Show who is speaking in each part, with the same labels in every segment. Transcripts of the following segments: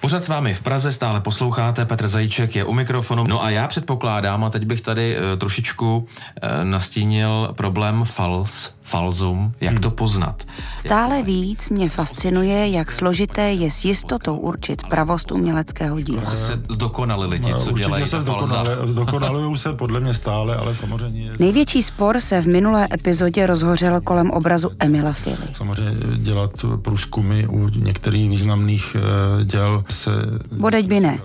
Speaker 1: Pořád s vámi v Praze stále posloucháte, Petr Zajíček je u mikrofonu. No a já předpokládám, a teď bych tady e, trošičku e, nastínil problém fals, falzum, jak to poznat.
Speaker 2: Stále víc mě fascinuje, jak složité je s jistotou určit pravost uměleckého díla.
Speaker 1: Prostě se zdokonalili ti,
Speaker 3: No,
Speaker 1: co
Speaker 3: určitě
Speaker 1: dělají
Speaker 3: se zdokonale, zdokonalují se podle mě stále, ale samozřejmě je,
Speaker 2: Největší spor se v minulé epizodě rozhořel kolem obrazu Emila Fili.
Speaker 3: samozřejmě dělat průzkumy u některých významných eh, děl se...
Speaker 2: Bodeď by ne.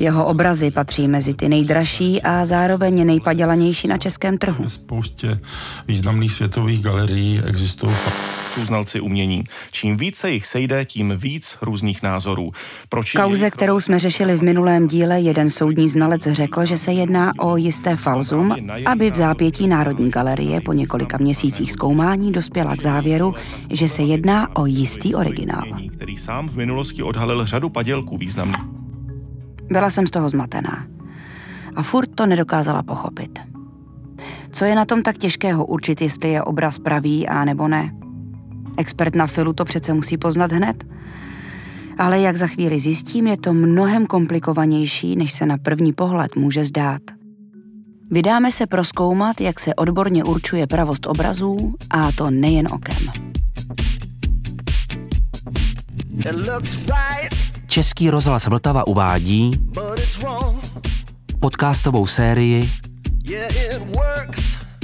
Speaker 2: Jeho obrazy patří mezi ty nejdražší a zároveň nejpadělanější na českém trhu.
Speaker 3: Spoustě významných světových galerií existují fakt
Speaker 4: jsou znalci umění. Čím více jich sejde, tím víc různých názorů. Proč
Speaker 2: V kauze, kterou jsme řešili v minulém díle, jeden soudní znalec řekl, že se jedná o jisté falzum, aby v zápětí Národní galerie po několika měsících zkoumání dospěla k závěru, že se jedná o jistý originál.
Speaker 4: který sám v minulosti odhalil řadu padělků významných.
Speaker 2: Byla jsem z toho zmatená. A furt to nedokázala pochopit. Co je na tom tak těžkého určit, jestli je obraz pravý a nebo ne? Expert na filu to přece musí poznat hned. Ale jak za chvíli zjistím, je to mnohem komplikovanější, než se na první pohled může zdát. Vydáme se proskoumat, jak se odborně určuje pravost obrazů, a to nejen okem.
Speaker 5: It looks right,
Speaker 6: Český rozhlas Vltava uvádí
Speaker 5: it's
Speaker 6: podcastovou sérii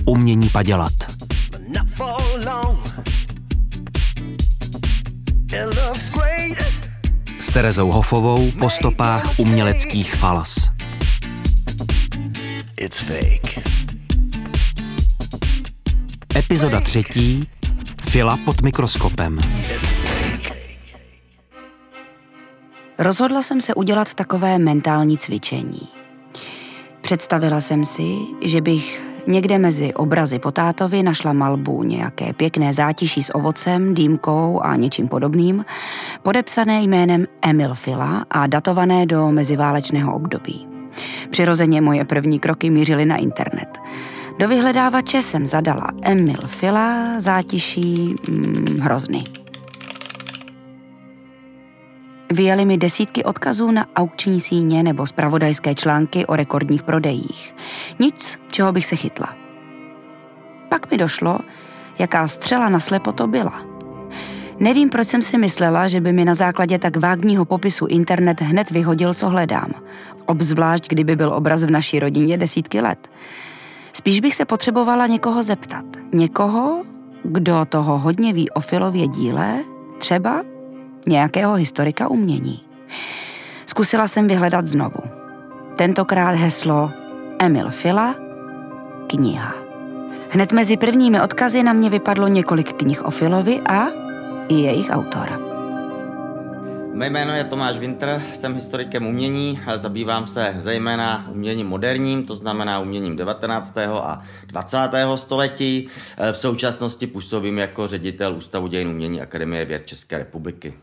Speaker 6: Umění padělat. S Terezou Hofovou po stopách uměleckých falas.
Speaker 5: it's fake.
Speaker 6: Epizoda třetí. Fila pod mikroskopem.
Speaker 2: Rozhodla jsem se udělat takové mentální cvičení. Představila jsem si, že bych někde mezi obrazy po tátovi našla malbu nějaké pěkné zátiší s ovocem, dýmkou a něčím podobným, podepsané jménem Emil Fila a datované do meziválečného období. Přirozeně moje první kroky mířily na internet. Do vyhledávače jsem zadala Emil Fila, zátiší mm, hrozny. Vyjeli mi desítky odkazů na aukční síně nebo zpravodajské články o rekordních prodejích. Nic, čeho bych se chytla. Pak mi došlo, jaká střela na slepo to byla. Nevím, proč jsem si myslela, že by mi na základě tak vágního popisu internet hned vyhodil, co hledám. Obzvlášť, kdyby byl obraz v naší rodině desítky let. Spíš bych se potřebovala někoho zeptat. Někoho, kdo toho hodně ví o Filově díle, třeba nějakého historika umění. Zkusila jsem vyhledat znovu. Tentokrát heslo Emil Fila, kniha. Hned mezi prvními odkazy na mě vypadlo několik knih o Filovi a i jejich autor.
Speaker 7: Mé jméno je Tomáš Winter, jsem historikem umění a zabývám se zejména uměním moderním, to znamená uměním 19. a 20. století. V současnosti působím jako ředitel Ústavu dějin umění Akademie věd České republiky.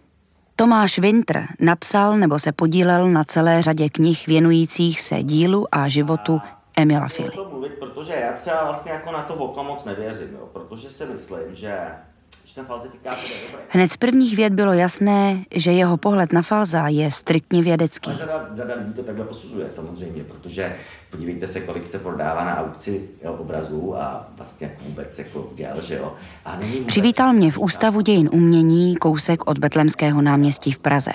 Speaker 2: Tomáš Winter napsal nebo se podílel na celé řadě knih věnujících se dílu a životu Emila
Speaker 7: mluvit, protože já třeba vlastně jako na to oko moc nevěřím, jo, protože si myslím, že,
Speaker 2: Hned z prvních věd bylo jasné, že jeho pohled na Falza je striktně vědecký.
Speaker 7: Ale řada, řada lidí to takhle posuzuje samozřejmě, protože podívejte se, kolik se prodává na aukci jo, obrazů a vlastně jako vůbec jako děl, že jo. A není vůbec
Speaker 2: Přivítal mě v Ústavu dějin umění kousek od Betlemského náměstí v Praze.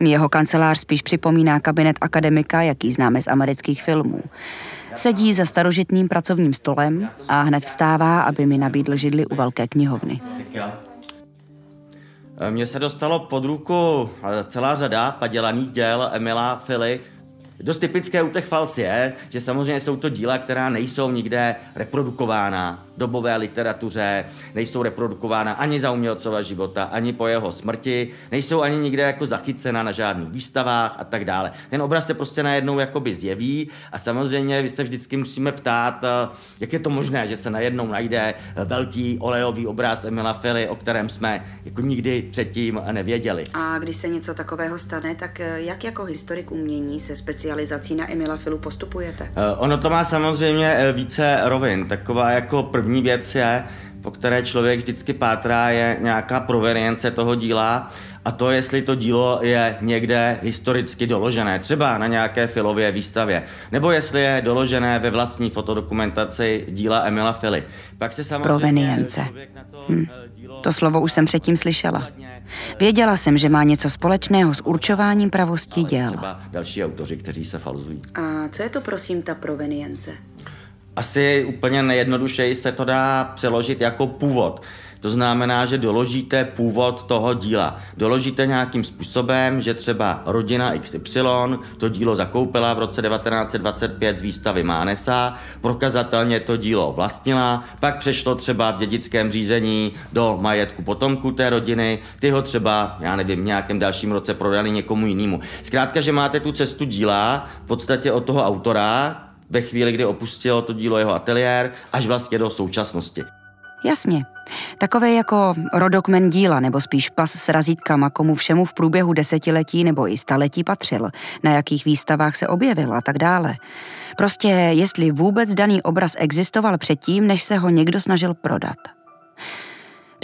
Speaker 2: Jeho kancelář spíš připomíná kabinet akademika, jaký známe z amerických filmů. Sedí za starožitným pracovním stolem a hned vstává, aby mi nabídl židli u velké knihovny.
Speaker 7: Mně se dostalo pod ruku eh, celá řada padělaných děl Emila Fily. Dost typické u těch fals je, že samozřejmě jsou to díla, která nejsou nikde reprodukována dobové literatuře, nejsou reprodukována ani za umělcova života, ani po jeho smrti, nejsou ani nikde jako zachycena na žádných výstavách a tak dále. Ten obraz se prostě najednou jakoby zjeví a samozřejmě vy se vždycky musíme ptát, eh, jak je to možné, že se najednou najde eh, velký olejový obraz Emila Fily, o kterém jsme jako nikdy předtím nevěděli.
Speaker 2: A když se něco takového stane, tak eh, jak jako historik umění se specializací na Emila Filu postupujete?
Speaker 7: Ono to má samozřejmě více rovin. Taková jako první věc je, po které člověk vždycky pátrá, je nějaká provenience toho díla a to, jestli to dílo je někde historicky doložené, třeba na nějaké filově výstavě, nebo jestli je doložené ve vlastní fotodokumentaci díla Emila Fili. Pak se samozřejmě
Speaker 2: Provenience. Hm.
Speaker 7: eh,
Speaker 2: To slovo už jsem předtím slyšela. Věděla jsem, že má něco společného s určováním pravosti
Speaker 7: ale
Speaker 2: děl.
Speaker 7: třeba další autoři, kteří se falzují.
Speaker 2: A co je to prosím ta provenience?
Speaker 7: Asi úplně nejjednodušeji se to dá přeložit jako původ. To znamená, že doložíte původ toho díla. Doložíte nějakým způsobem, že třeba rodina XY to dílo zakoupila v roce 1925 z výstavy Mánesa, prokazatelně to dílo vlastnila, pak přešlo třeba v dědickém řízení do majetku potomků té rodiny, ty ho třeba, já nevím, v nějakém dalším roce prodali někomu jinému. Zkrátka, že máte tu cestu díla v podstatě od toho autora, ve chvíli, kdy opustil to dílo jeho ateliér, až vlastně do současnosti.
Speaker 2: Jasně. Takové jako rodokmen díla, nebo spíš pas s razítkama, komu všemu v průběhu desetiletí nebo i staletí patřil, na jakých výstavách se objevil a tak dále. Prostě jestli vůbec daný obraz existoval předtím, než se ho někdo snažil prodat.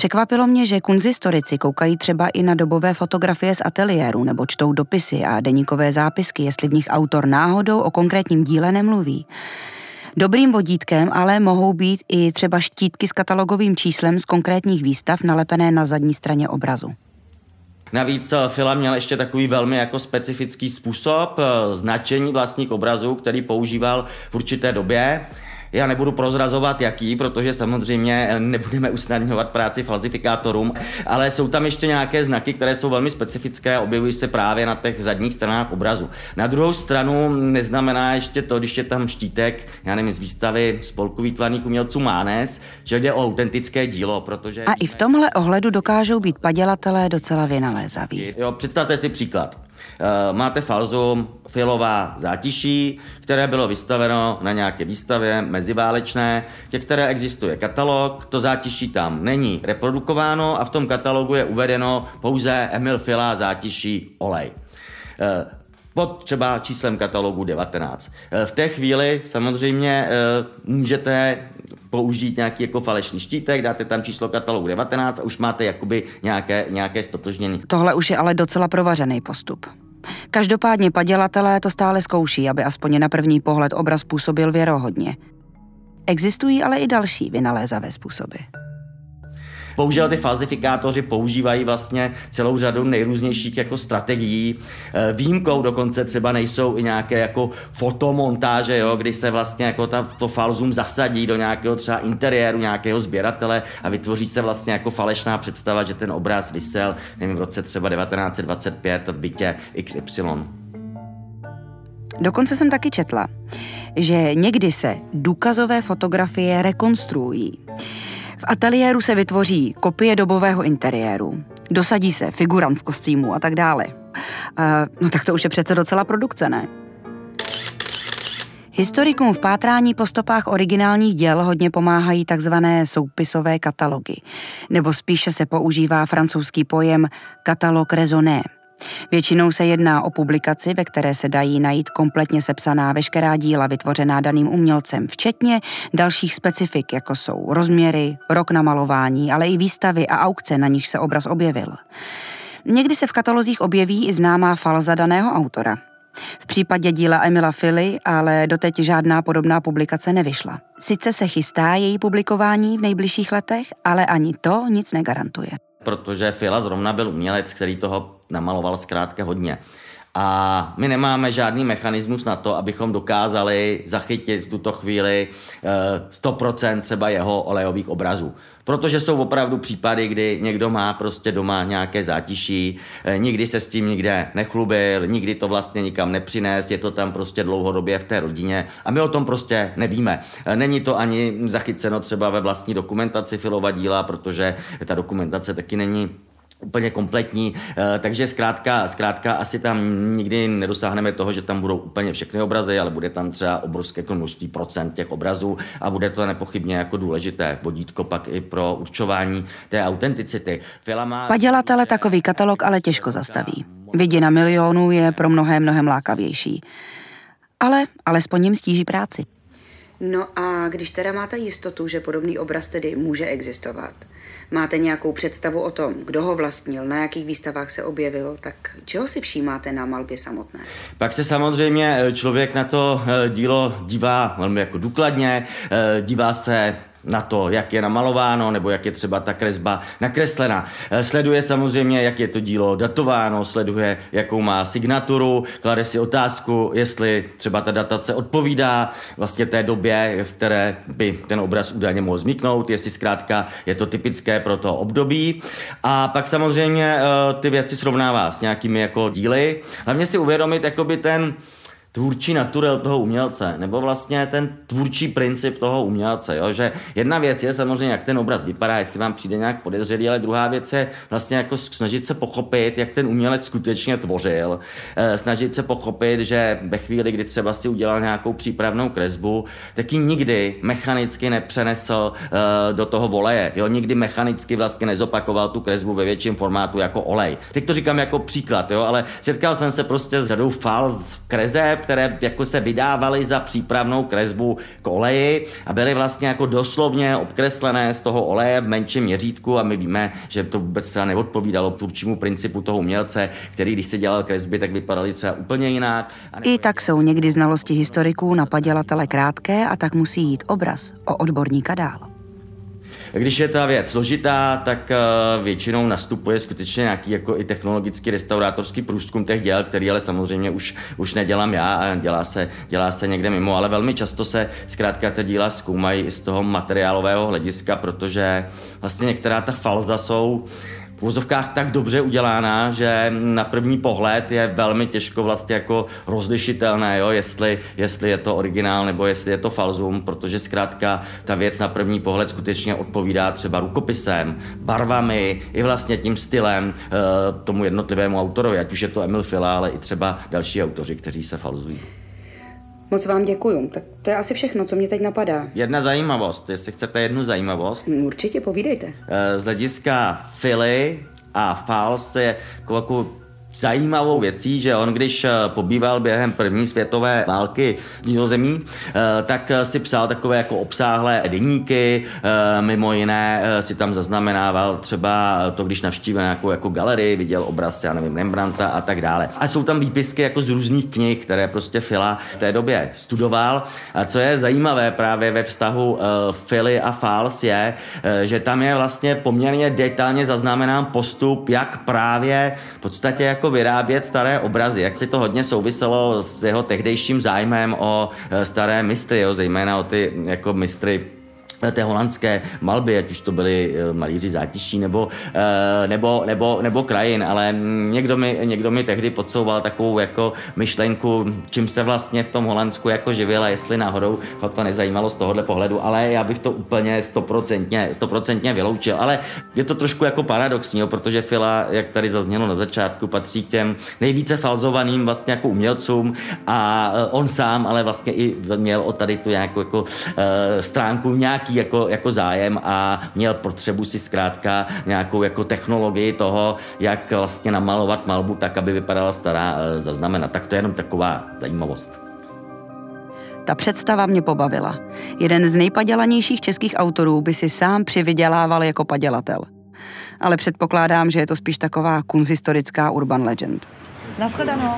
Speaker 2: Překvapilo mě, že kunzistorici koukají třeba i na dobové fotografie z ateliéru nebo čtou dopisy a deníkové zápisky, jestli v nich autor náhodou o konkrétním díle nemluví. Dobrým vodítkem ale mohou být i třeba štítky s katalogovým číslem z konkrétních výstav nalepené na zadní straně obrazu.
Speaker 7: Navíc eh, Fila měl ještě takový velmi jako specifický způsob eh, značení vlastních obrazů, který používal v určité době. Já nebudu prozrazovat jaký, protože samozřejmě eh, nebudeme usnadňovat práci falzifikátorům, ale jsou tam ještě nějaké znaky, které jsou velmi specifické a objevují se právě na těch zadních stranách obrazu. Na druhou stranu neznamená ještě to, když je tam štítek, já nevím, z výstavy spolku výtvarných umělců Mánes, že jde o autentické dílo, protože...
Speaker 2: A i v tomhle ohledu dokážou být padělatelé docela vynalézaví.
Speaker 7: Jo, představte si příklad. Eh, Máte falzum filová zátiší, které bylo vystaveno na nějaké výstavě meziválečné, ke které existuje katalog, to zátiší tam není reprodukováno a v tom katalogu je uvedeno pouze Emil Fila zátiší olej. Pod třeba číslem katalogu 19. Eh, V té chvíli samozřejmě eh, můžete použít nějaký jako falešný štítek, dáte tam číslo katalogu 19 a už máte jakoby nějaké, nějaké stotožnění.
Speaker 2: Tohle už je ale docela provařený postup. Každopádně padělatelé to stále zkouší, aby aspoň na první pohled obraz působil věrohodně. Existují ale i další vynalézavé způsoby.
Speaker 7: Bohužel ty falzifikátoři používají vlastně celou řadu nejrůznějších jako strategií. Eh, Výjimkou dokonce třeba nejsou i nějaké jako fotomontáže, jo, kdy se vlastně jako ta, to falzum zasadí do nějakého třeba interiéru nějakého sběratele a vytvoří se vlastně jako falešná představa, že ten obraz vysel, nevím, v roce třeba 1925 v bytě XY.
Speaker 2: Dokonce jsem taky četla, že někdy se důkazové fotografie rekonstruují. V ateliéru se vytvoří kopie dobového interiéru, dosadí se figurant v kostýmu a tak dále. Uh, no tak to už je přece docela produkce, ne? Historikům v pátrání po stopách originálních děl hodně pomáhají takzvané soupisové katalogy, nebo spíše se používá francouzský pojem katalog raisonné. Většinou se jedná o publikaci, ve které se dají najít kompletně sepsaná veškerá díla vytvořená daným umělcem, včetně dalších specifik, jako jsou rozměry, rok namalování, ale i výstavy a aukce, na nich se obraz objevil. Někdy se v katalozích objeví i známá falza daného autora. V případě díla Emila Fili ale doteď žádná podobná publikace nevyšla. Sice se chystá její publikování v nejbližších letech, ale ani to nic negarantuje.
Speaker 7: Protože Fila zrovna byl umělec, který toho namaloval zkrátka hodně. A my nemáme žádný mechanismus na to, abychom dokázali zachytit v tuto chvíli eh, 100% třeba jeho olejových obrazů. Protože jsou opravdu případy, kdy někdo má prostě doma nějaké zátiší, eh, nikdy se s tím nikde nechlubil, nikdy to vlastně nikam nepřines, je to tam prostě dlouhodobě v té rodině a my o tom prostě nevíme. Eh, Není to ani zachyceno třeba ve vlastní dokumentaci Filova díla, protože ta dokumentace taky není úplně kompletní, eh, takže zkrátka, zkrátka asi tam nikdy nedosáhneme toho, že tam budou úplně všechny obrazy, ale bude tam třeba obrovské jako množství procent těch obrazů a bude to nepochybně jako důležité vodítko pak i pro určování té autenticity. Fila má...
Speaker 2: Padělatele takový katalog ale těžko zastaví. Vidina milionů je pro mnohé mnohem lákavější. Ale alespoň jim stíží práci. No a když teda máte jistotu, že podobný obraz tedy může existovat, máte nějakou představu o tom, kdo ho vlastnil, na jakých výstavách se objevil, tak čeho si všímáte na malbě samotné?
Speaker 7: Pak se samozřejmě eh, člověk na to eh, dílo dívá velmi jako důkladně, eh, dívá se na to, jak je namalováno, nebo jak je třeba ta kresba nakreslena. Eh, Sleduje samozřejmě, jak je to dílo datováno, sleduje, jakou má signaturu, klade si otázku, jestli třeba ta datace odpovídá vlastně té době, v které by ten obraz údajně mohl vzniknout, jestli zkrátka je to typické pro to období. A pak samozřejmě eh, ty věci srovnává s nějakými jako díly. Hlavně si uvědomit, jakoby ten tvůrčí naturel toho umělce, nebo vlastně ten tvůrčí princip toho umělce, jo? že jedna věc je samozřejmě, jak ten obraz vypadá, jestli vám přijde nějak podezřelý, ale druhá věc je vlastně jako snažit se pochopit, jak ten umělec skutečně tvořil, eh, snažit se pochopit, že ve chvíli, kdy třeba si udělal nějakou přípravnou kresbu, tak ji nikdy mechanicky nepřenesl eh, do toho voleje, jo? nikdy mechanicky vlastně nezopakoval tu kresbu ve větším formátu jako olej. Teď to říkám jako příklad, jo? ale setkal jsem se prostě s řadou fals kreseb, které jako se vydávaly za přípravnou kresbu k oleji a byly vlastně jako doslovně obkreslené z toho oleje v menším měřítku a my víme, že to vůbec třeba neodpovídalo tvůrčímu principu toho umělce, který když se dělal kresby, tak vypadaly třeba úplně jinak. A
Speaker 2: I tak jsou někdy znalosti historiků na padělatele krátké a tak musí jít obraz o odborníka dál.
Speaker 7: Když je ta věc složitá, tak eh, většinou nastupuje skutečně nějaký jako i technologický restaurátorský průzkum těch děl, který ale samozřejmě už, už nedělám já a dělá se, dělá se někde mimo, ale velmi často se zkrátka ty díla zkoumají i z toho materiálového hlediska, protože vlastně některá ta falza jsou v úzovkách tak dobře udělána, že na první pohled je velmi těžko vlastně jako rozlišitelné, jo, jestli, jestli je to originál nebo jestli je to falzum, protože zkrátka ta věc na první pohled skutečně odpovídá třeba rukopisem, barvami, i vlastně tím stylem e, tomu jednotlivému autorovi, ať už je to Emil Fila, ale i třeba další autoři, kteří se falzují.
Speaker 2: Moc vám děkuju. Tak to je asi všechno, co mě teď napadá.
Speaker 7: Jedna zajímavost, jestli chcete jednu zajímavost,
Speaker 2: Určitě povídejte.
Speaker 7: Eh, z hlediska Philly a Fals je jako zajímavou věcí, že on, když eh, pobýval během první světové války v Nizozemí, eh, tak eh, si psal takové jako obsáhlé deníky, mimo jiné si tam zaznamenával třeba to, když navštívil nějakou jako galerii, viděl obraz, já nevím, Rembrandta a tak dále. A jsou tam výpisky jako z různých knih, které prostě Fila v té době studoval. A co je zajímavé právě ve vztahu Philly a Fals je, že tam je vlastně poměrně detailně zaznamenán postup, jak právě v podstatě jako vyrábět staré obrazy, jak si to hodně souviselo s jeho tehdejším zájmem o eh, staré mistry, jo, zejména o ty jako mistry té holandské malby, ať už to byli eh, malíři zátiší nebo, eh, nebo, nebo, nebo krajin, ale někdo mi, někdo mi tehdy podsouval takovou jako myšlenku, čím se vlastně v tom Holandsku jako živil a jestli náhodou ho to nezajímalo z tohohle pohledu, ale já bych to úplně stoprocentně, stoprocentně vyloučil, ale je to trošku jako paradoxní, protože Fila, jak tady zaznělo na začátku, patří k těm nejvíce falzovaným vlastně jako umělcům a eh, on sám, ale vlastně i měl o tady tu nějakou jako, stránku nějaký velký jako, jako zájem a měl potřebu si zkrátka nějakou jako technologii toho, jak vlastně namalovat malbu tak, aby vypadala stará, eh, zaznamenat. Tak to je jenom taková zajímavost.
Speaker 2: Ta představa mě pobavila. Jeden z nejpadělanějších českých autorů by si sám přivydělával jako padělatel. Ale předpokládám, že je to spíš taková kunzhistorická urban legend. Naschledanou.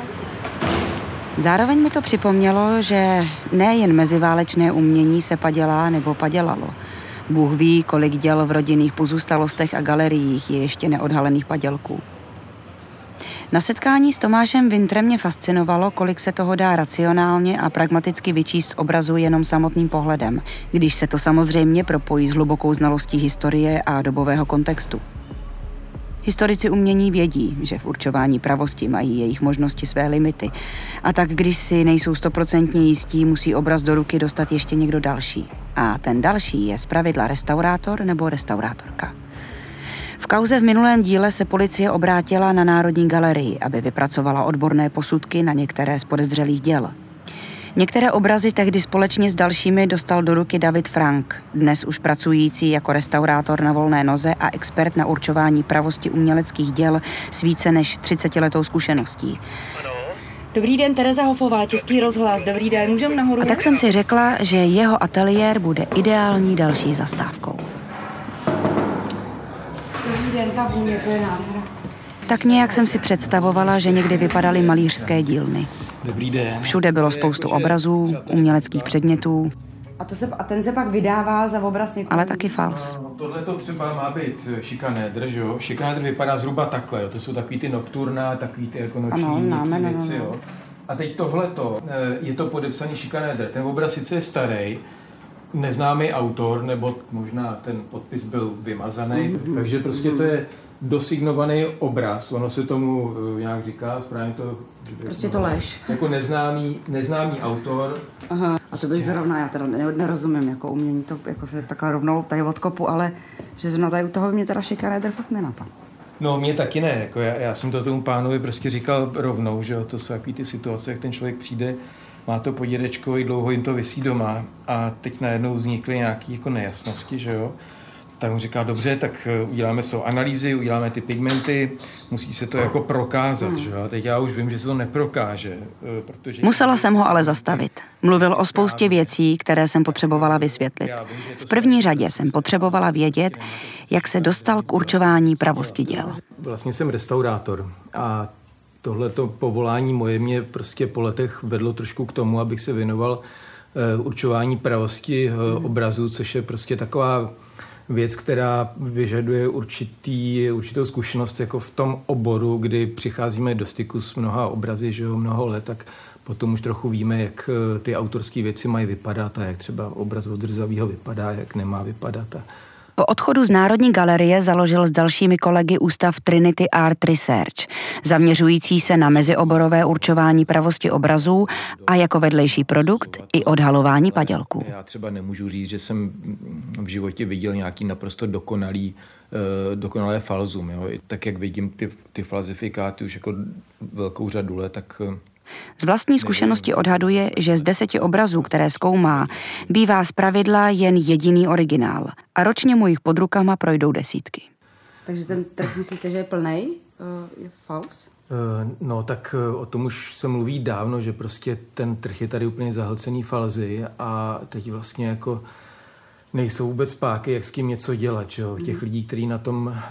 Speaker 2: Zároveň mi to připomnělo, že nejen meziválečné umění se padělá nebo padělalo. Bůh ví, kolik děl v rodinných pozůstalostech a galeriích je ještě neodhalených padělků. Na setkání s Tomášem Vintrem mě fascinovalo, kolik se toho dá racionálně a pragmaticky vyčíst z obrazu jenom samotným pohledem, když se to samozřejmě propojí s hlubokou znalostí historie a dobového kontextu. Historici umění vědí, že v určování pravosti mají jejich možnosti své limity. A tak když si nejsou stoprocentně jistí, musí obraz do ruky dostat ještě někdo další. A ten další je zpravidla restaurátor nebo restaurátorka. V kauze v minulém díle se policie obrátila na Národní galerii, aby vypracovala odborné posudky na některé z podezřelých děl. Některé obrazy tehdy společně s dalšími dostal do ruky David Frank, dnes už pracující jako restaurátor na volné noze a expert na určování pravosti uměleckých děl s více než 30 letou zkušeností.
Speaker 8: Dobrý den, Tereza Hofová, Český rozhlas. Dobrý den, můžeme nahoru?
Speaker 2: A tak jsem si řekla, že jeho ateliér bude ideální další zastávkou.
Speaker 8: Dobrý den, ta vůně, to je nádhera.
Speaker 2: Tak nějak jsem si představovala, že někdy vypadaly malířské dílny.
Speaker 9: Dobrý den.
Speaker 2: Všude bylo spoustu obrazů, uměleckých předmětů,
Speaker 8: A, to se, a ten se pak vydává za obraz někoho.
Speaker 2: ale taky fals.
Speaker 9: Tohle to třeba má být šikanédr, že jo? Šikanédr vypadá zhruba takhle, jo? To jsou takový ty nocturna, takový ty jako noční
Speaker 8: Ano,
Speaker 9: měkký
Speaker 8: no, no,
Speaker 9: věci,
Speaker 8: no.
Speaker 9: jo? A teď tohleto, eh, je to podepsaný šikanédr. Ten obraz sice je starý, neznámý autor, nebo možná ten podpis byl vymazaný,
Speaker 8: Mhm.
Speaker 9: takže prostě to je dosignovaný obraz, ono se tomu eh, nějak říká, správně to...
Speaker 8: Prostě to lež.
Speaker 9: Jako neznámý, neznámý autor,
Speaker 8: Aha. A to bych zrovna, já teda ne- nerozumím jako umění, to jako se takhle rovnou tady odkopu, ale že zrovna tady u toho by mě teda šikanédr fakt nenapadl.
Speaker 9: No, mě taky ne. Jako já, já, jsem to tomu pánovi prostě říkal rovnou, že jo, to jsou takový ty situace, jak ten člověk přijde, má to po dědečkovi, dlouho jim to vysí doma a teď najednou vznikly nějaké jako nejasnosti, že jo. Tak mu říká, dobře, tak eh, uděláme toho analýzy, uděláme ty pigmenty, musí se to jako prokázat, že jo. A teď já už vím, že se to neprokáže, eh, protože...
Speaker 2: Musela jsem ho ale zastavit. Mluvil o spoustě věcí, které jsem potřebovala vysvětlit. V první řadě jsem potřebovala vědět, jak se dostal k určování pravosti děl.
Speaker 9: Vlastně jsem restaurátor a tohleto povolání moje mě prostě po letech vedlo trošku k tomu, abych se věnoval eh, určování pravosti eh, obrazu, což je prostě taková věc, která vyžaduje určitý, určitou zkušenost jako v tom oboru, kdy přicházíme do styku s mnoha obrazy, že jo, mnoho let, tak potom už trochu víme, jak eh, ty autorské věci mají vypadat a jak třeba obraz od vypadá, jak nemá vypadat. A
Speaker 2: Po odchodu z Národní galerie založil s dalšími kolegy ústav Trinity Art Research, zaměřující se na mezioborové určování pravosti obrazů a jako vedlejší produkt i odhalování padělků.
Speaker 9: Já třeba nemůžu říct, že jsem v životě viděl nějaký naprosto dokonalý, eh, dokonalé falzum. Jo? Tak, jak vidím ty, ty falzifikáty už jako velkou řadu let, tak eh,
Speaker 2: Z vlastní zkušenosti odhaduje, že z deseti obrazů, které zkoumá, bývá zpravidla jen jediný originál a ročně mu jich pod rukama projdou desítky.
Speaker 8: Takže ten trh myslíte, že je plný? Uh, je fals?
Speaker 9: Eh, No, tak eh, o tom už se mluví dávno, že prostě ten trh je tady úplně zahlcený falzy a teď vlastně jako nejsou vůbec páky, jak s tím něco dělat. Že? jo. Těch lidí, kteří na tom eh,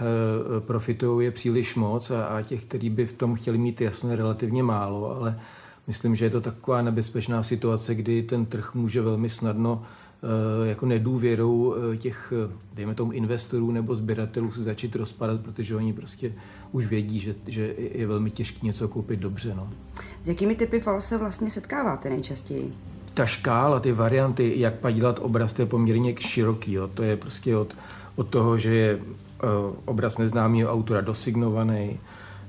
Speaker 9: profitují, je příliš moc a, a těch, kteří by v tom chtěli mít jasno, je relativně málo, ale myslím, že je to taková nebezpečná situace, kdy ten trh může velmi snadno eh, jako nedůvěrou eh, těch, dejme tomu, investorů nebo sběratelů se začít rozpadat, protože oni prostě už vědí, že, že je velmi těžké něco koupit dobře. No.
Speaker 8: S jakými typy fals se vlastně setkáváte nejčastěji?
Speaker 9: Ta škála, ty varianty, jak pak dělat obraz, to je poměrně široký. Jo. To je prostě od, od toho, že je uh, obraz neznámého autora dosignovaný,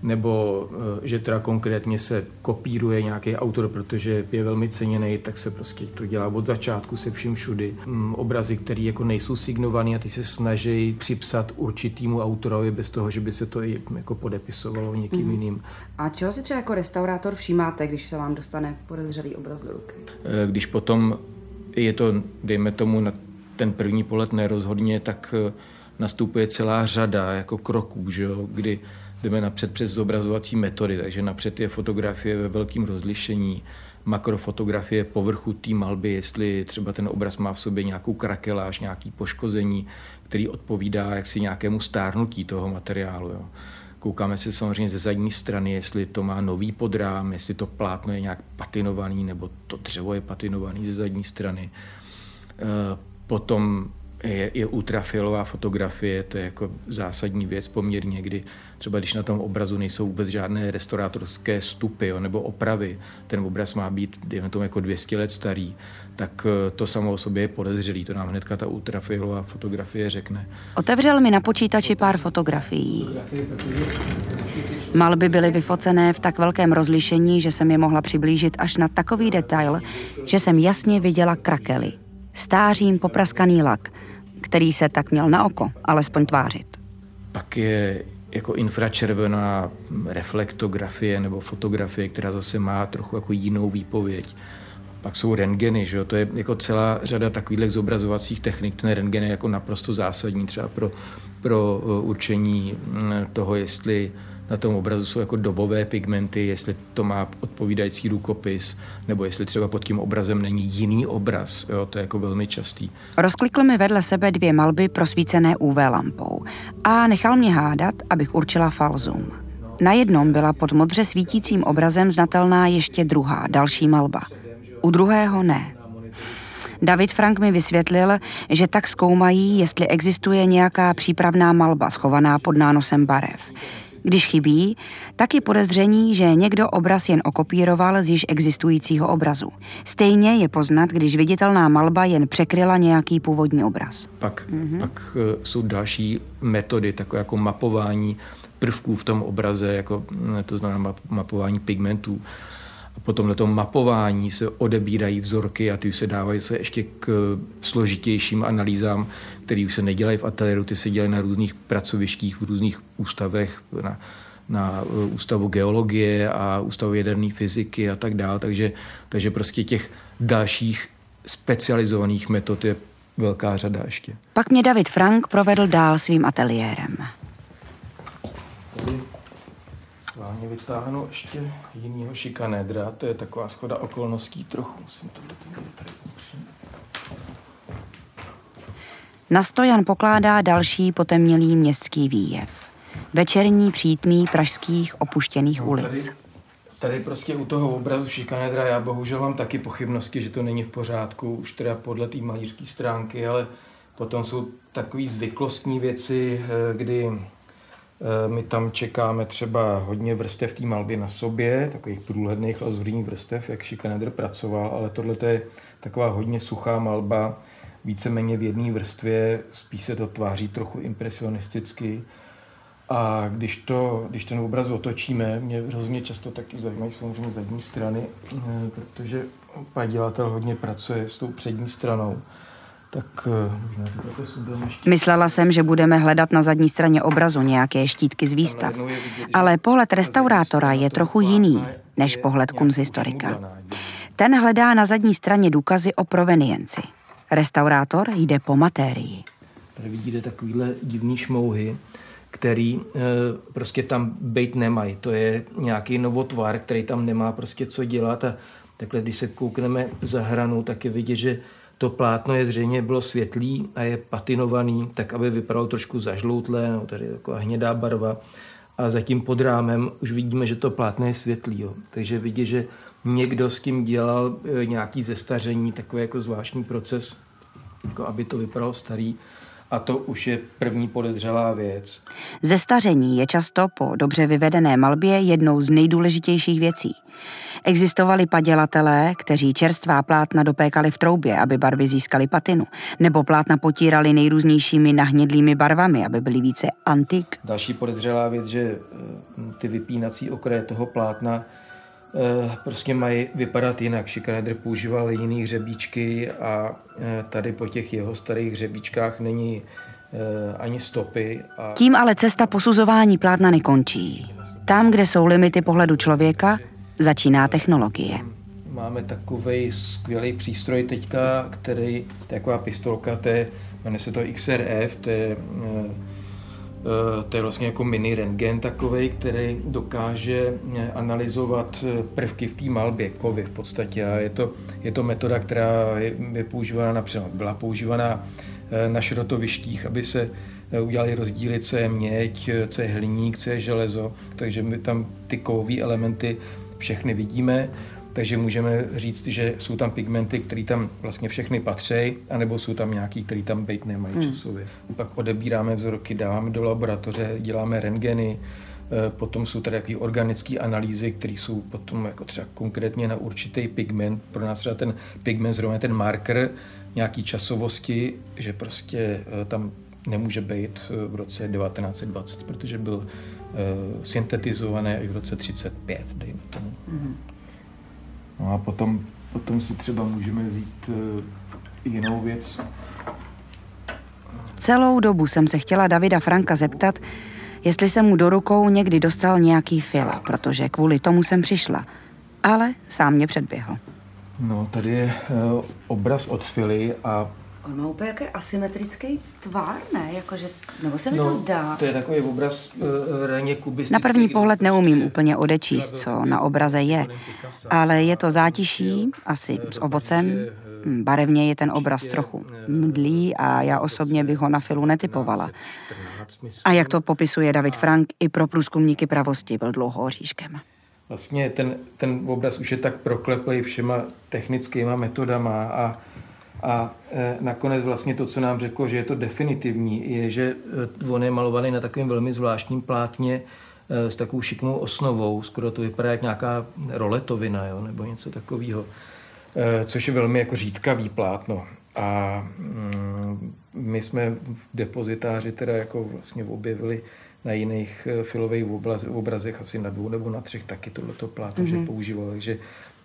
Speaker 9: nebo uh, že teda konkrétně se kopíruje nějaký autor, protože je velmi ceněný, tak se prostě to dělá od začátku se vším všudy. Um, obrazy, které jako nejsou signované a ty se snaží připsat určitýmu autorovi bez toho, že by se to i jako podepisovalo někým
Speaker 8: Mhm.
Speaker 9: jiným.
Speaker 8: A čeho si třeba jako restaurátor všímáte, když se vám dostane podezřelý obraz do ruky?
Speaker 9: Eh, Když potom je to, dejme tomu, na ten první pohled nerozhodně, tak eh, nastupuje celá řada jako kroků, že jo, kdy jdeme napřed přes zobrazovací metody, takže napřed je fotografie ve velkém rozlišení, makrofotografie povrchu té malby, jestli třeba ten obraz má v sobě nějakou krakeláž, nějaký poškození, který odpovídá jaksi nějakému stárnutí toho materiálu. Jo. Koukáme se samozřejmě ze zadní strany, jestli to má nový podrám, jestli to plátno je nějak patinovaný, nebo to dřevo je patinovaný ze zadní strany. Eh, Potom je, je ultrafialová fotografie, to je jako zásadní věc poměrně, kdy třeba když na tom obrazu nejsou vůbec žádné restaurátorské stupy jo, nebo opravy, ten obraz má být, dejme tomu, jako 200 let starý, tak eh, to samo o sobě je podezřelý, to nám hnedka ta ultrafialová fotografie řekne.
Speaker 2: Otevřel mi na počítači pár fotografií. Malby byly vyfocené v tak velkém rozlišení, že jsem je mohla přiblížit až na takový detail, že jsem jasně viděla krakely. Stářím popraskaný lak, který se tak měl na oko alespoň tvářit.
Speaker 9: Pak je jako infračervená reflektografie nebo fotografie, která zase má trochu jako jinou výpověď. Pak jsou rentgeny, že jo? to je jako celá řada takových zobrazovacích technik. Ten rentgen je jako naprosto zásadní třeba pro, pro uh, určení mm, toho, jestli na tom obrazu jsou jako dobové pigmenty, jestli to má odpovídající rukopis, nebo jestli třeba pod tím obrazem není jiný obraz. Jo, to je jako velmi častý.
Speaker 2: Rozklikl mi vedle sebe dvě malby prosvícené UV lampou a nechal mě hádat, abych určila falzum. Na jednom byla pod modře svítícím obrazem znatelná ještě druhá, další malba. U druhého ne. David Frank mi vysvětlil, že tak zkoumají, jestli existuje nějaká přípravná malba schovaná pod nánosem barev. Když chybí, tak je podezření, že někdo obraz jen okopíroval z již existujícího obrazu. Stejně je poznat, když viditelná malba jen překryla nějaký původní obraz.
Speaker 9: Pak, mm-hmm. pak eh, jsou další metody, takové jako mapování prvků v tom obraze, jako mm, to znamená mapování pigmentů. A potom na tom mapování se odebírají vzorky a ty už se dávají se ještě k složitějším analýzám, které už se nedělají v ateliéru, ty se dělají na různých pracovištích, v různých ústavech, na, na eh, ústavu geologie a ústavu jaderné fyziky a tak dále. Takže, takže prostě těch dalších specializovaných metod je velká řada ještě.
Speaker 2: Pak mě David Frank provedl dál svým ateliérem.
Speaker 9: Tady schválně vytáhnu ještě jinýho šikanédra, to je taková schoda okolností trochu. Musím to tady upřít.
Speaker 2: Na stojan pokládá další potemnělý městský výjev. Večerní přítmí pražských opuštěných
Speaker 9: No,
Speaker 2: ulic.
Speaker 9: Tady, tady prostě u toho obrazu šikanedra já bohužel mám taky pochybnosti, že to není v pořádku, už teda podle té malířské stránky, ale potom jsou takové zvyklostní věci, eh, kdy my tam čekáme třeba hodně vrstev té malby na sobě, takových průhledných lazurních vrstev, jak šikanedr pracoval, ale tohle je taková hodně suchá malba, víceméně v jedné vrstvě, spíš se to tváří trochu impresionisticky. A když, to, když ten obraz otočíme, mě hrozně často taky zajímají samozřejmě zadní strany, eh, protože padělatel hodně pracuje s tou přední stranou. Tak eh.
Speaker 2: Myslela jsem, že budeme hledat na zadní straně obrazu nějaké štítky z výstav. Ale pohled restaurátora je trochu jiný než pohled
Speaker 9: ušmudlaná.
Speaker 2: Ten hledá na zadní straně důkazy o provenienci. Restaurátor jde po matérii.
Speaker 9: Tady vidíte takovýhle divný šmouhy, který e, prostě tam být nemají. To je nějaký novotvar, který tam nemá prostě co dělat a takhle, když se koukneme za hranu, tak je vidět, že to plátno je zřejmě bylo světlý a je patinovaný, tak aby vypadalo trošku zažloutlé, no, tady je taková hnědá barva. A zatím pod rámem už vidíme, že to plátno je světlý. Jo. Takže vidět, že někdo s tím dělal e, nějaký zestaření, takový jako zvláštní proces, jako aby to vypadalo starý. A to už je první podezřelá věc.
Speaker 2: Zestaření je často po dobře vyvedené malbě jednou z nejdůležitějších věcí. Existovali padělatelé, kteří čerstvá plátna dopékali v troubě, aby barvy získaly patinu, nebo plátna potírali nejrůznějšími nahnědlými barvami, aby byly více antik.
Speaker 9: Další podezřelá věc, že eh, ty vypínací okraje toho plátna prostě mají vypadat jinak. Šikanedr používal jiný hřebíčky a eh, tady po těch jeho starých hřebíčkách není ani stopy. A
Speaker 2: Tím ale cesta posuzování plátna nekončí. Tam, kde jsou limity pohledu člověka, začíná technologie.
Speaker 9: Máme takový skvělý přístroj teďka, který, taková pistolka, to je, jmenuje se to XRF, to je, eh, eh, to je vlastně jako mini rentgen takový, který dokáže eh, analyzovat eh, prvky v té malbě, kovy v podstatě. A je to, je to metoda, která je, je používána například, byla používána eh, na šrotovištích, aby se eh, udělali rozdíly, co je měď, eh, co je hliník, co je železo, takže my tam ty kovové elementy všechny vidíme, takže můžeme říct, že jsou tam pigmenty, které tam vlastně všechny patří, anebo jsou tam nějaký, které tam být nemají hmm. časově. Pak odebíráme vzorky, dáváme do laboratoře, děláme rentgeny, eh, potom jsou tady jaký organické analýzy, které jsou potom jako třeba konkrétně na určitý pigment. Pro nás třeba ten pigment zrovna ten marker nějaký časovosti, že prostě eh, tam nemůže být eh, v roce 1920, protože byl syntetizovaný až v roce 35, dejme tomu. No a potom, potom si třeba můžeme vzít eh, jinou věc.
Speaker 2: Celou dobu jsem se chtěla Davida Franka zeptat, jestli se mu do rukou někdy dostal nějaký fila, protože kvůli tomu jsem přišla. Ale sám mě předběhl.
Speaker 9: No, tady je eh, obraz od Fily a
Speaker 8: On má úplně jaký asymetrický tvár, ne? Jakože, nebo se mi to zdá.
Speaker 9: No, To je takový obraz uh, raně kubistický.
Speaker 2: Na první pohled
Speaker 9: prostě
Speaker 2: neumím úplně odečíst, co na obraze je, ale je to zátiší, asi s ovocem. Hm, Barevně je ten obraz trochu mdlý a já osobně bych ho na filu netypovala. A jak to popisuje David Frank, i pro průzkumníky pravosti byl dlouho oříškem.
Speaker 9: Vlastně ten, ten obraz už je tak prokleplý všema technickýma metodama a, a e, nakonec vlastně to, co nám řeklo, že je to definitivní, je, že e, on je malovaný na takovém velmi zvláštním plátně e, s takovou šikmou osnovou, skoro to vypadá jak nějaká roletovina, jo, nebo něco takového, což je velmi jako řídkavý plátno. A mm, my jsme v depozitáři teda jako vlastně objevili na jiných filových obraz, obrazech, asi na dvou nebo na třech taky tohleto plátno, mm-hmm. že používal, takže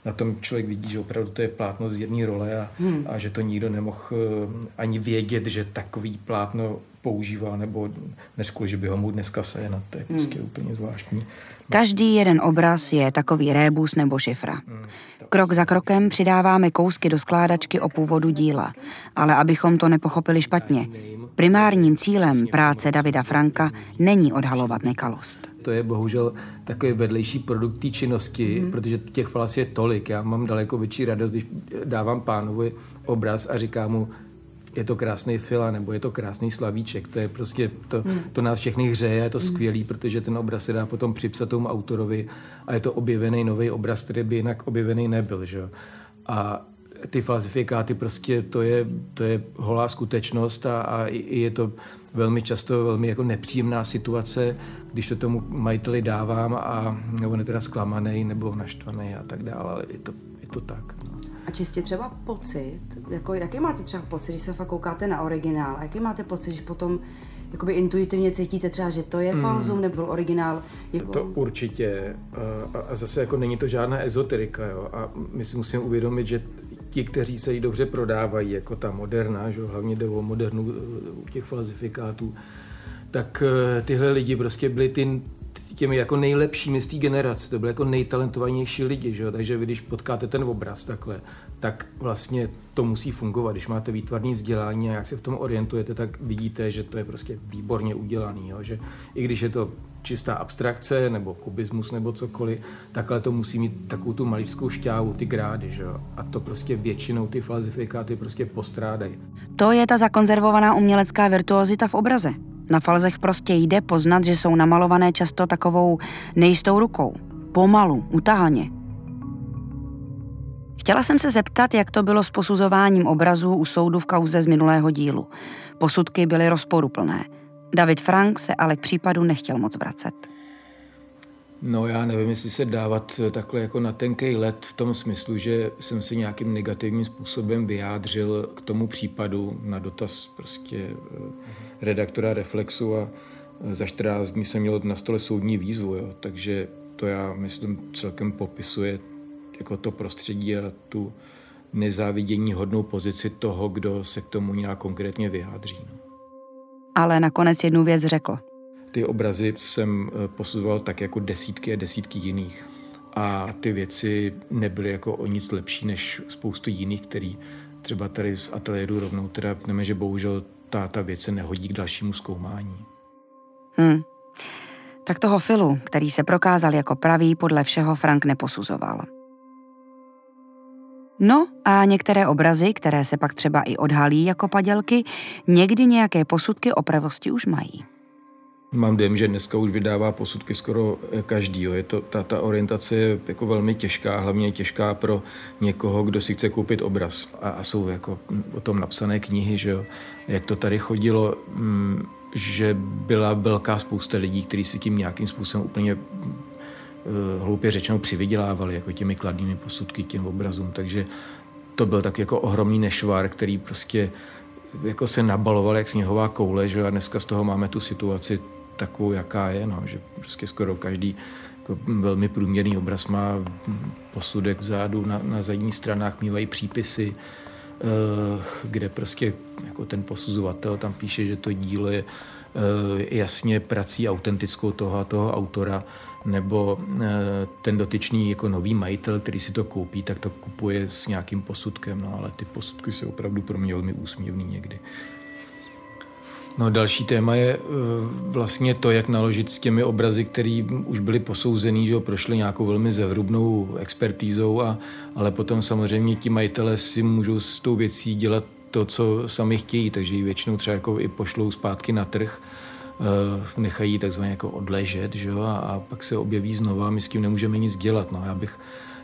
Speaker 9: na tom člověk vidí, že opravdu to je plátno z jedné role a, hmm. a že to nikdo nemohl eh, ani vědět, že takový plátno používá, nebo než kvůli, že by ho mu dneska sehnat. To je prostě úplně zvláštní.
Speaker 2: Každý jeden obraz je takový rébus nebo šifra. Krok za krokem přidáváme kousky do skládačky o původu díla, ale abychom to nepochopili špatně, primárním cílem práce Davida Franka není odhalovat nekalost.
Speaker 9: To je bohužel takový vedlejší produkt té činnosti, mm. protože těch falas je tolik. Já mám daleko větší radost, když dávám pánovi obraz a říkám mu, je to krásný fila, nebo je to krásný slavíček. To je prostě, to, hmm. to nás všechny hřeje, je to skvělý, protože ten obraz se dá potom připsat tomu autorovi a je to objevený nový obraz, který by jinak objevený nebyl. Že? A ty falsifikáty prostě to je, to je holá skutečnost a, a je to velmi často velmi jako nepříjemná situace, když to tomu majiteli dávám a nebo on je teda zklamaný nebo naštvaný a tak dále, ale je to, je to tak. No.
Speaker 8: A čistě třeba pocit, jako, jaký máte třeba pocit, když se fakt koukáte na originál, a jaký máte pocit, když potom jakoby intuitivně cítíte třeba, že to je falzum nebo originál? Jako...
Speaker 9: To určitě. A, a zase jako není to žádná ezoterika. Jo? A my si musíme uvědomit, že ti, kteří se jí dobře prodávají, jako ta moderna, že? hlavně jde o modernu u těch falzifikátů, tak eh, tyhle lidi prostě byli ty, těmi jako nejlepšími z té generace, to byly jako nejtalentovanější lidi, že? takže vy, když potkáte ten obraz takhle, tak vlastně to musí fungovat. Když máte výtvarné vzdělání a jak se v tom orientujete, tak vidíte, že to je prostě výborně udělaný. Jo? Že i když je to čistá abstrakce nebo kubismus nebo cokoliv, takhle to musí mít takovou tu malířskou šťávu, ty grády, že jo? A to prostě většinou ty falzifikáty prostě postrádají.
Speaker 2: To je ta zakonzervovaná umělecká virtuozita v obraze. Na falzech prostě jde poznat, že jsou namalované často takovou nejistou rukou. Pomalu, utahaně. Chtěla jsem se zeptat, jak to bylo s posuzováním obrazů u soudu v kauze z minulého dílu. Posudky byly rozporuplné. David Frank se ale k případu nechtěl moc vracet.
Speaker 9: No já nevím, jestli se dávat takhle jako na tenkej let v tom smyslu, že jsem se nějakým negativním způsobem vyjádřil k tomu případu na dotaz prostě eh, redaktora Reflexu a eh, za 14 dní jsem měl na stole soudní výzvu, jo. takže to já myslím celkem popisuje jako to prostředí a tu nezávidění hodnou pozici toho, kdo se k tomu nějak konkrétně vyjádří. No.
Speaker 2: Ale nakonec jednu věc řekl.
Speaker 9: Ty obrazy jsem eh, posuzoval tak jako desítky a desítky jiných. A ty věci nebyly jako o nic lepší než spoustu jiných, který třeba tady z ateliéru rovnou teda víme, že bohužel ta, ta věc se nehodí k dalšímu zkoumání.
Speaker 2: Hm. Tak toho filu, který se prokázal jako pravý, podle všeho Frank neposuzoval. No a některé obrazy, které se pak třeba i odhalí jako padělky, někdy nějaké posudky o pravosti už mají.
Speaker 9: Mám dojem, že dneska už vydává posudky skoro každý. Jo. Je to, ta, ta orientace je jako velmi těžká, hlavně je těžká pro někoho, kdo si chce koupit obraz. A, a jsou jako o tom napsané knihy, že jo. jak to tady chodilo, mm, že byla velká spousta lidí, kteří si tím nějakým způsobem úplně eh, hloupě řečeno přivydělávali jako těmi kladnými posudky k těm obrazům. Takže to byl tak jako ohromný nešvar, který prostě jako se nabaloval jak sněhová koule, že a dneska z toho máme tu situaci takovou, jaká je, no, že prostě skoro každý jako velmi průměrný obraz má posudek vzadu, na, na zadních stranách mývají přípisy, eh, kde prostě jako ten posuzovatel tam píše, že to dílo je jasně prací autentickou toho a toho autora, nebo eh, ten dotyčný jako nový majitel, který si to koupí, tak to kupuje s nějakým posudkem, no ale ty posudky jsou opravdu pro mě velmi úsměvný někdy. No další téma je eh, vlastně to, jak naložit s těmi obrazy, které už byly posouzený, že prošly nějakou velmi zevrubnou expertízou, a, ale potom samozřejmě ti majitelé si můžou s tou věcí dělat to, co sami chtějí, takže ji většinou třeba jako i pošlou zpátky na trh, eh, nechají takzvaně jako odležet, že jo, a, a pak se objeví znova a my s tím nemůžeme nic dělat. No, já bych,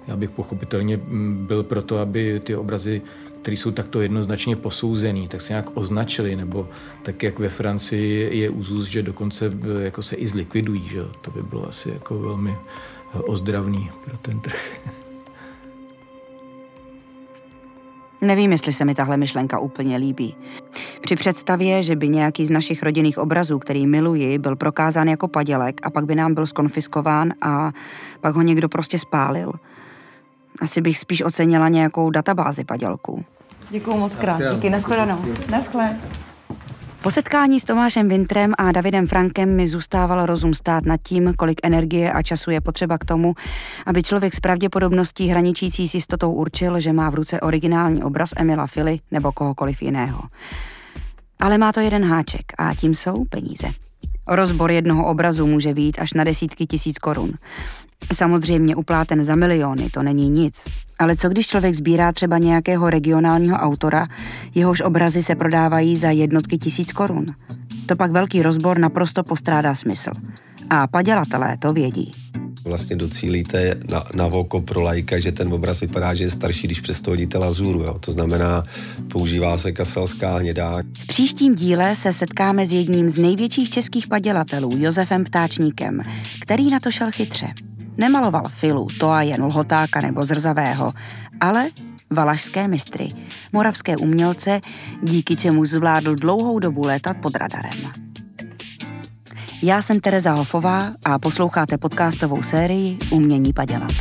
Speaker 9: já bych pochopitelně mm, byl proto, aby ty obrazy které jsou takto jednoznačně posouzený, tak se nějak označili, nebo tak, jak ve Francii je úzus, že dokonce eh, jako se i zlikvidují, že? to by bylo asi jako velmi eh, ozdravný pro ten trh.
Speaker 2: Nevím, jestli se mi tahle myšlenka úplně líbí. Při představě, že by nějaký z našich rodinných obrazů, který miluji, byl prokázán jako padělek a pak by nám byl skonfiskován a pak ho někdo prostě spálil. Asi bych spíš ocenila nějakou databázi padělků.
Speaker 8: Děkuju moc krát. Díky, nashledanou. Naschle.
Speaker 2: Po setkání s Tomášem Vintrem a Davidem Frankem mi zůstával rozum stát nad tím, kolik energie a času je potřeba k tomu, aby člověk s pravděpodobností hraničící s jistotou určil, že má v ruce originální obraz Emila Fily nebo kohokoliv jiného. Ale má to jeden háček a tím jsou peníze. Rozbor jednoho obrazu může být až na desítky tisíc korun. Samozřejmě upláten za miliony, to není nic. Ale co když člověk sbírá třeba nějakého regionálního autora, jehož obrazy se prodávají za jednotky tisíc korun? To pak velký rozbor naprosto postrádá smysl. A padělatelé to vědí.
Speaker 10: Vlastně docílíte na, na oko pro lajka, že ten obraz vypadá, že je starší, když přesto hodíte lazuru. Jo. To znamená, používá se kaselská hnědá.
Speaker 2: V příštím díle se setkáme s jedním z největších českých padělatelů, Josefem Ptáčníkem, který na to šel chytře. Nemaloval filu, to a jen lhotáka nebo zrzavého, ale valašské mistry, moravské umělce, díky čemu zvládl dlouhou dobu létat pod radarem. Já jsem Tereza Hofová a posloucháte podcastovou sérii Umění padělat.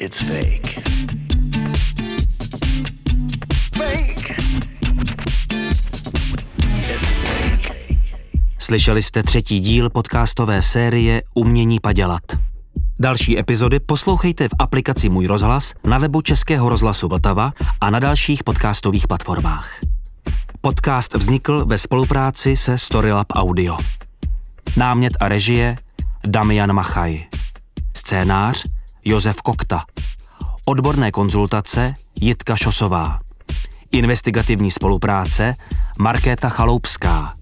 Speaker 5: It's fake. Fake. It's fake.
Speaker 6: Slyšeli jste třetí díl podcastové série Umění padělat. Další epizody poslouchejte v aplikaci Můj rozhlas, na webu Českého rozhlasu Vltava a na dalších podcastových platformách. Podcast vznikl ve spolupráci se Storylab Audio. Námět a režie Damian Machaj. Scénář Josef Kokta. Odborné konzultace Jitka Šosová. Investigativní spolupráce Markéta Chaloupská.